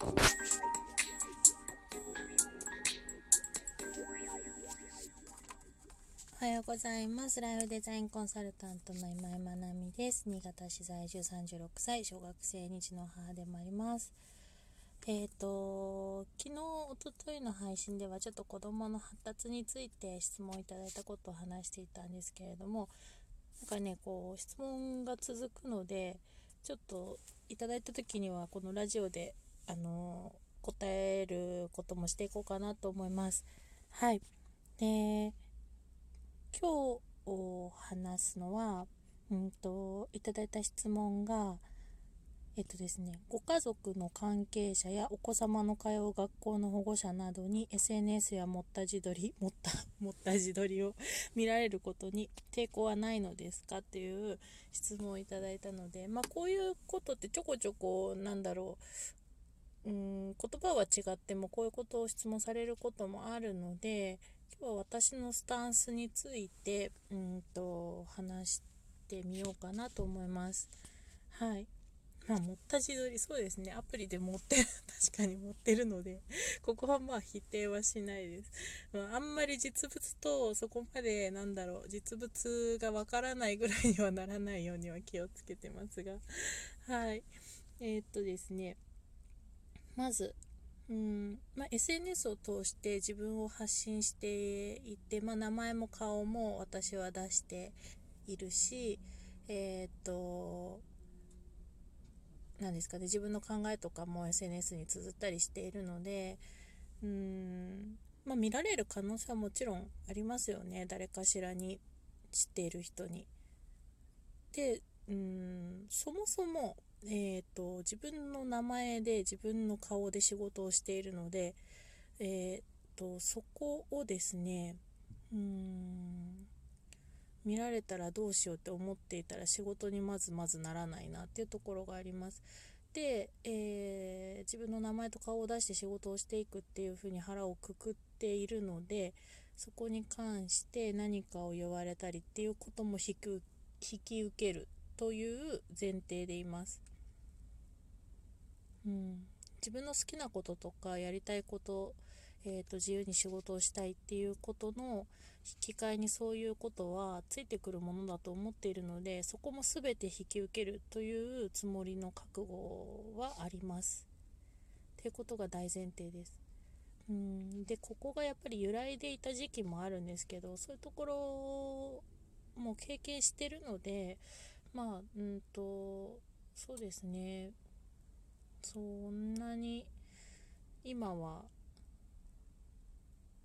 おはようございます。ライフデザインコンサルタントの今井まなみです。新潟市在住36歳、小学生2児の母でもあります。えっ、ー、と、昨日、おとといの配信ではちょっと子供の発達について質問いただいたことを話していたんですけれども、なんかね、こう、質問が続くので、ちょっといただいた時にはこのラジオで、あの答えることもしていこうかなと思います。はい。で、今日話すのは、うんと、いただいた質問が、えっとですね、ご家族の関係者やお子様の通う学校の保護者などに SNS や持った自撮り、持った、持った自撮りを見られることに抵抗はないのですかっていう質問をいただいたので、まあこういうことってちょこちょこなんだろう、うん、言葉は違ってもこういうことを質問されることもあるので、今日は私のスタンスについて、うんと、話してみようかなと思います。はい。まあ、持った自撮り、そうですね。アプリで持って、確かに持ってるので、ここはまあ否定はしないです。まあ、あんまり実物とそこまで、なんだろう、実物がわからないぐらいにはならないようには気をつけてますが、はい。えー、っとですね、まず、うんまあ、SNS を通して自分を発信していて、まあ、名前も顔も私は出しているし、えっ、と、何ですかね、自分の考えとかも SNS に綴ったりしているので、うん、まあ、見られる可能性はもちろんありますよね。誰かしらに知っている人に。で、うん、そもそも、えーと、自分の名前で自分の顔で仕事をしているので、えーと、そこをですねうーん見られたらどうしようって思っていたら仕事にまずまずならないなっていうところがあります。で、えー、自分の名前と顔を出して仕事をしていくっていうふうに腹をくくっているのでそこに関して何かを言われたりっていうことも引き受けるという前提でいます。うん、自分の好きなこととかやりたいこと、えーと、自由に仕事をしたいっていうことの引き換えにそういうことはついてくるものだと思っているのでそこも全て引き受けるというつもりの覚悟はあります。っていうことが大前提です。うんでここがやっぱり揺らいでいた時期もあるんですけどそういうところも経験してるのでまあうんとそうですねそんなに今は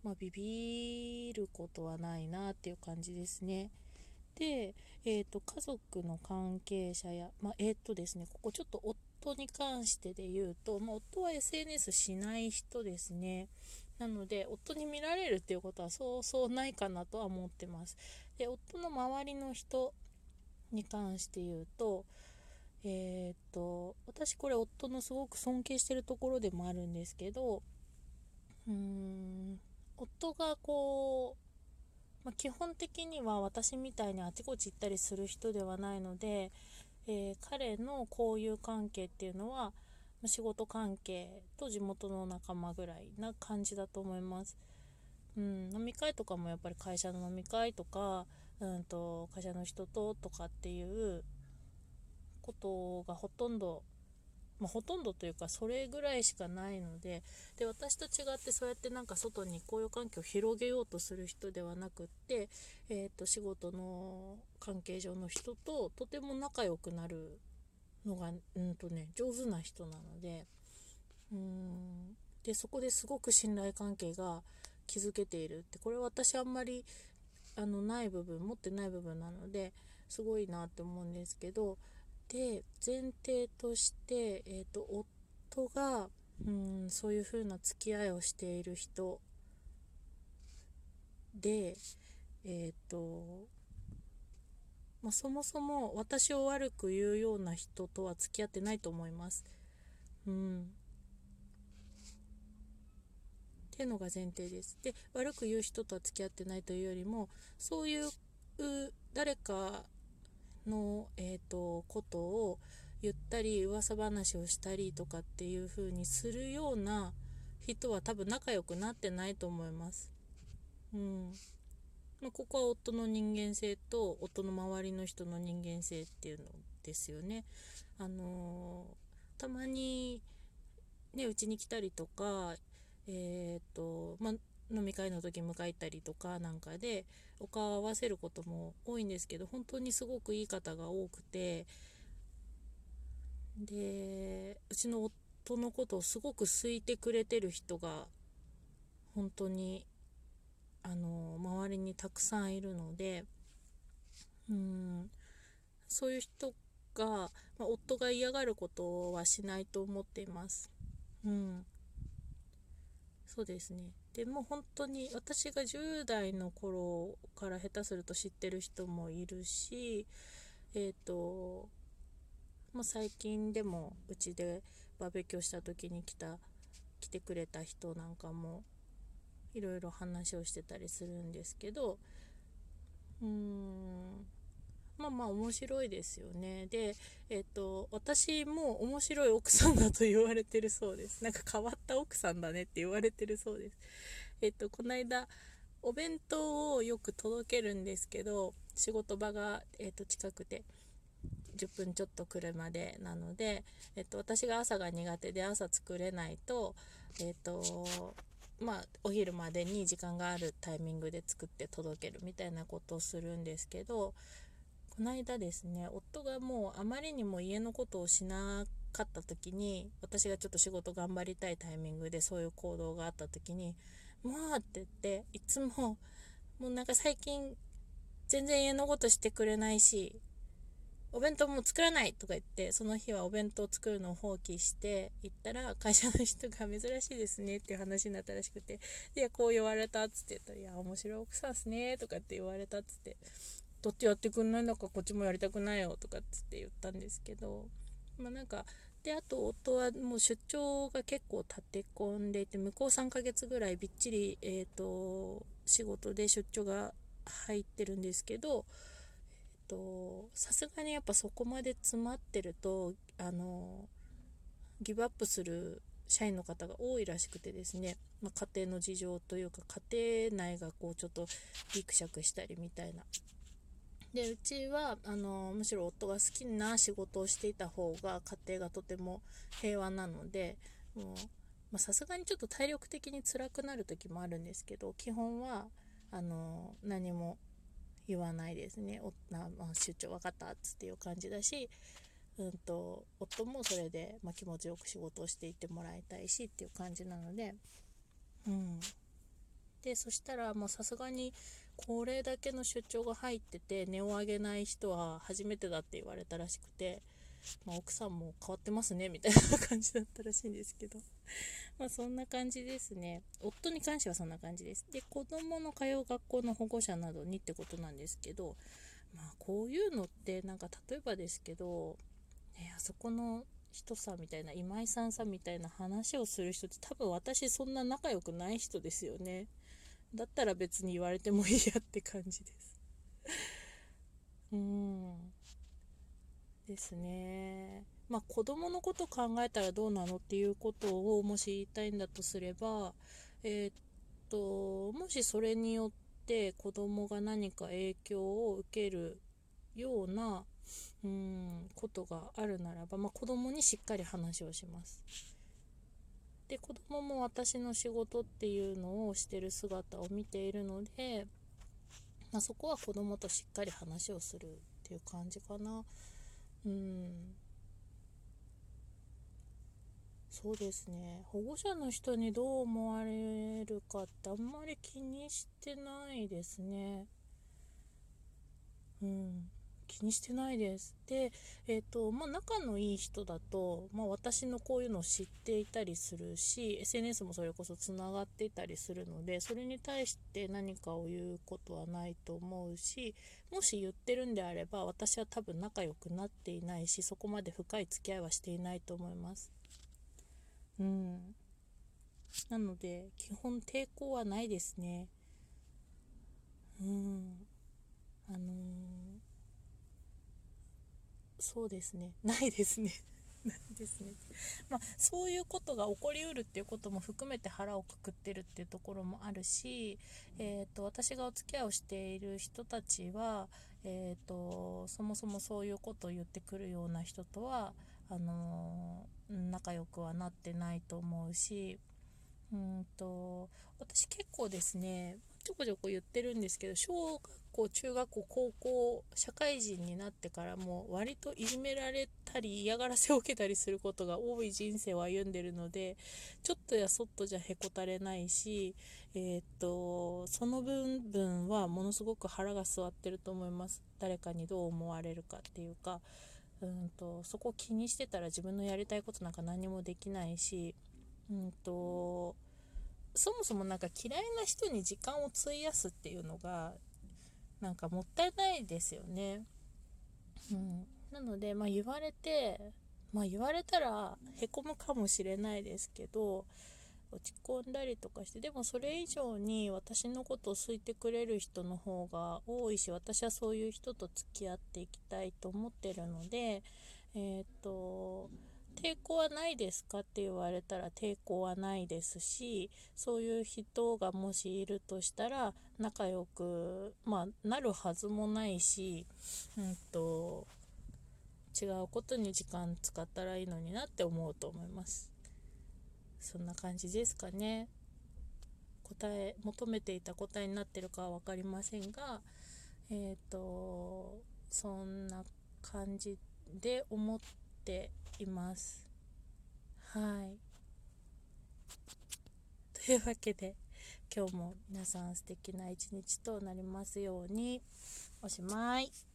まあ、ビビることはないなっていう感じですね。で、えーと、家族の関係者や、まあ、えっ、ー、とですね、ここちょっと夫に関してで言うと、まあ、夫は SNS しない人ですね。なので、夫に見られるっていうことはそうそうないかなとは思ってます。で、夫の周りの人に関して言うと、えっ、と、私これ夫のすごく尊敬してるところでもあるんですけど、うーん、夫がこう、まあ、基本的には私みたいにあちこち行ったりする人ではないので、えー、彼の交友関係っていうのは、仕事関係と地元の仲間ぐらいな感じだと思います。うん、飲み会とかもやっぱり会社の飲み会とか、うんと会社の人ととかっていうことがほとんど、まあ、ほとんどというかそれぐらいしかないのでで私と違ってそうやってなんか外に交友関係を広げようとする人ではなくって、えー、と仕事の関係上の人ととても仲良くなるのが、うんとね、上手な人なのでうん。でそこですごく信頼関係が築けているってこれは私あんまりあのない部分持ってない部分なのですごいなって思うんですけどで前提として、えーと、夫がうんそういう風な付き合いをしている人でえ、ー、とまあ、そもそも私を悪く言うような人とは付き合ってないと思います。うん。っていうのが前提です。で、悪く言う人とは付き合ってないというよりも、そういう誰かの、えーと、ことを、言ったり噂話をしたりとかっていう風にするような人は多分仲良くなってないと思います。うんまあ、ここは夫の人間性と夫の周りの人の人間性っていうのですよね。あのー、たまにねうちに来たりとかえっ、とまあ飲み会の時迎えたりとかなんかでお顔を合わせることも多いんですけど本当にすごくいい方が多くてでうちの夫のことをすごく好いてくれてる人が本当にあの周りにたくさんいるのでうんそういう人が、まあ、夫が嫌がることはしないと思っています。うん、そうですねでも本当に私が10代の頃から下手すると知ってる人もいるしえっ、ー、ともう最近でもうちでバーベキューした時に来た来てくれた人なんかもいろいろ話をしてたりするんですけどうーんまあまあ面白いですよね。でえっ、と私も面白い奥さんだと言われてるそうです。なんか変わった奥さんだねって言われてるそうです。えっ、とこの間お弁当をよく届けるんですけど仕事場が、えー、と近くて10分ちょっと車で。なので、えっと、私が朝が苦手で朝作れないと、えっと、まあ、お昼までに時間があるタイミングで作って届けるみたいなことをするんですけど、この間ですね、夫がもうあまりにも家のことをしなかった時に、私がちょっと仕事頑張りたいタイミングでそういう行動があった時に、もうって言って、いつも、もうなんか最近全然家のことしてくれないし、お弁当も作らないとか言って、その日はお弁当作るのを放棄して行ったら、会社の人が珍しいですねっていう話になったらしくて、いや、こう言われたっつって言ったら、いや、面白い奥さんっすねとかって言われたっつって、どっちやってくんない？んだかこっちもやりたくないよとかっつって言ったんですけど、まあなんか、で、あと夫はもう出張が結構立て込んでいて、向こう3ヶ月ぐらいびっちり、え、ー、と、仕事で出張が入ってるんですけど、さすがにやっぱそこまで詰まってるとあのギブアップする社員の方が多いらしくてですね、まあ、家庭の事情というか家庭内がこうちょっとギクシャクしたりみたいなでうちはあのむしろ夫が好きな仕事をしていた方が家庭がとても平和なのでさすがにちょっと体力的に辛くなる時もあるんですけど基本はあの何も言わないですね。おなまあ、出張分かったっつっていう感じだし、うんと、夫もそれで、まあ、気持ちよく仕事をしていってもらいたいしっていう感じなので、うん。で、そしたらもうさすがにこれだけの出張が入ってて値を上げない人は初めてだって言われたらしくて、まあ、奥さんも変わってますねみたいな感じだったらしいんですけど。まあそんな感じですね。夫に関してはそんな感じです。で子供の通う学校の保護者などにってことなんですけどまあこういうのってなんか例えばですけど、ね、あそこの人さみたいな今井さんさみたいな話をする人って多分私そんな仲良くない人ですよね。だったら別に言われてもいいやって感じですうんですね。まあ子供のこと考えたらどうなのっていうことをもし言いたいんだとすれば、えー、っと、もしそれによって子供が何か影響を受けるような、うん、ことがあるならば、まあ、子供にしっかり話をします。で、子供も私の仕事っていうのをしてる姿を見ているので、まあ、そこは子供としっかり話をするっていう感じかな。うん。そうですね。保護者の人にどう思われるかってあんまり気にしてないですね。うん。気にしてないです。で、えっ、ー、と、まあ、仲のいい人だと、まあ、私のこういうのを知っていたりするし、SNS もそれこそつながっていたりするので、それに対して何かを言うことはないと思うし、もし言ってるんであれば、私は多分仲良くなっていないし、そこまで深い付き合いはしていないと思います。うん。なので、基本抵抗はないですね。うん。あのーそうですね。ないですね。ないですね。まあそういうことが起こりうるっていうことも含めて腹をくくってるっていうところもあるし、えーと、私がお付き合いをしている人たちは、えーと、そもそもそういうことを言ってくるような人とはあのー、仲良くはなってないと思うしうんと私結構ですねちょこちょこ言ってるんですけど小学校中学校高校社会人になってからも割といじめられたり嫌がらせを受けたりすることが多い人生を歩んでるのでちょっとやそっとじゃへこたれないし、えー、っとその部分はものすごく腹が据わってると思います。誰かにどう思われるかっていうか。うんとそこを気にしてたら自分のやりたいことなんか何もできないしうんとそもそもなんか嫌いな人に時間を費やすっていうのがなんかもったいないですよね。うん、なので、まあ、言われて、まあ、言われたらへこむかもしれないですけど落ち込んだりとかしてでもそれ以上に私のことを好いてくれる人の方が多いし私はそういう人と付き合っていきたいと思ってるのでえっ、と抵抗はないですか？って言われたら抵抗はないですしそういう人がもしいるとしたら仲良く、まあ、なるはずもないし、うんと、違うことに時間使ったらいいのになって思うと思います。そんな感じですかね。答え求めていた答えになってるかは分かりませんがえっ、ー、とそんな感じで思ってっています。はい。というわけで今日も皆さん素敵な一日となりますようにおしまい。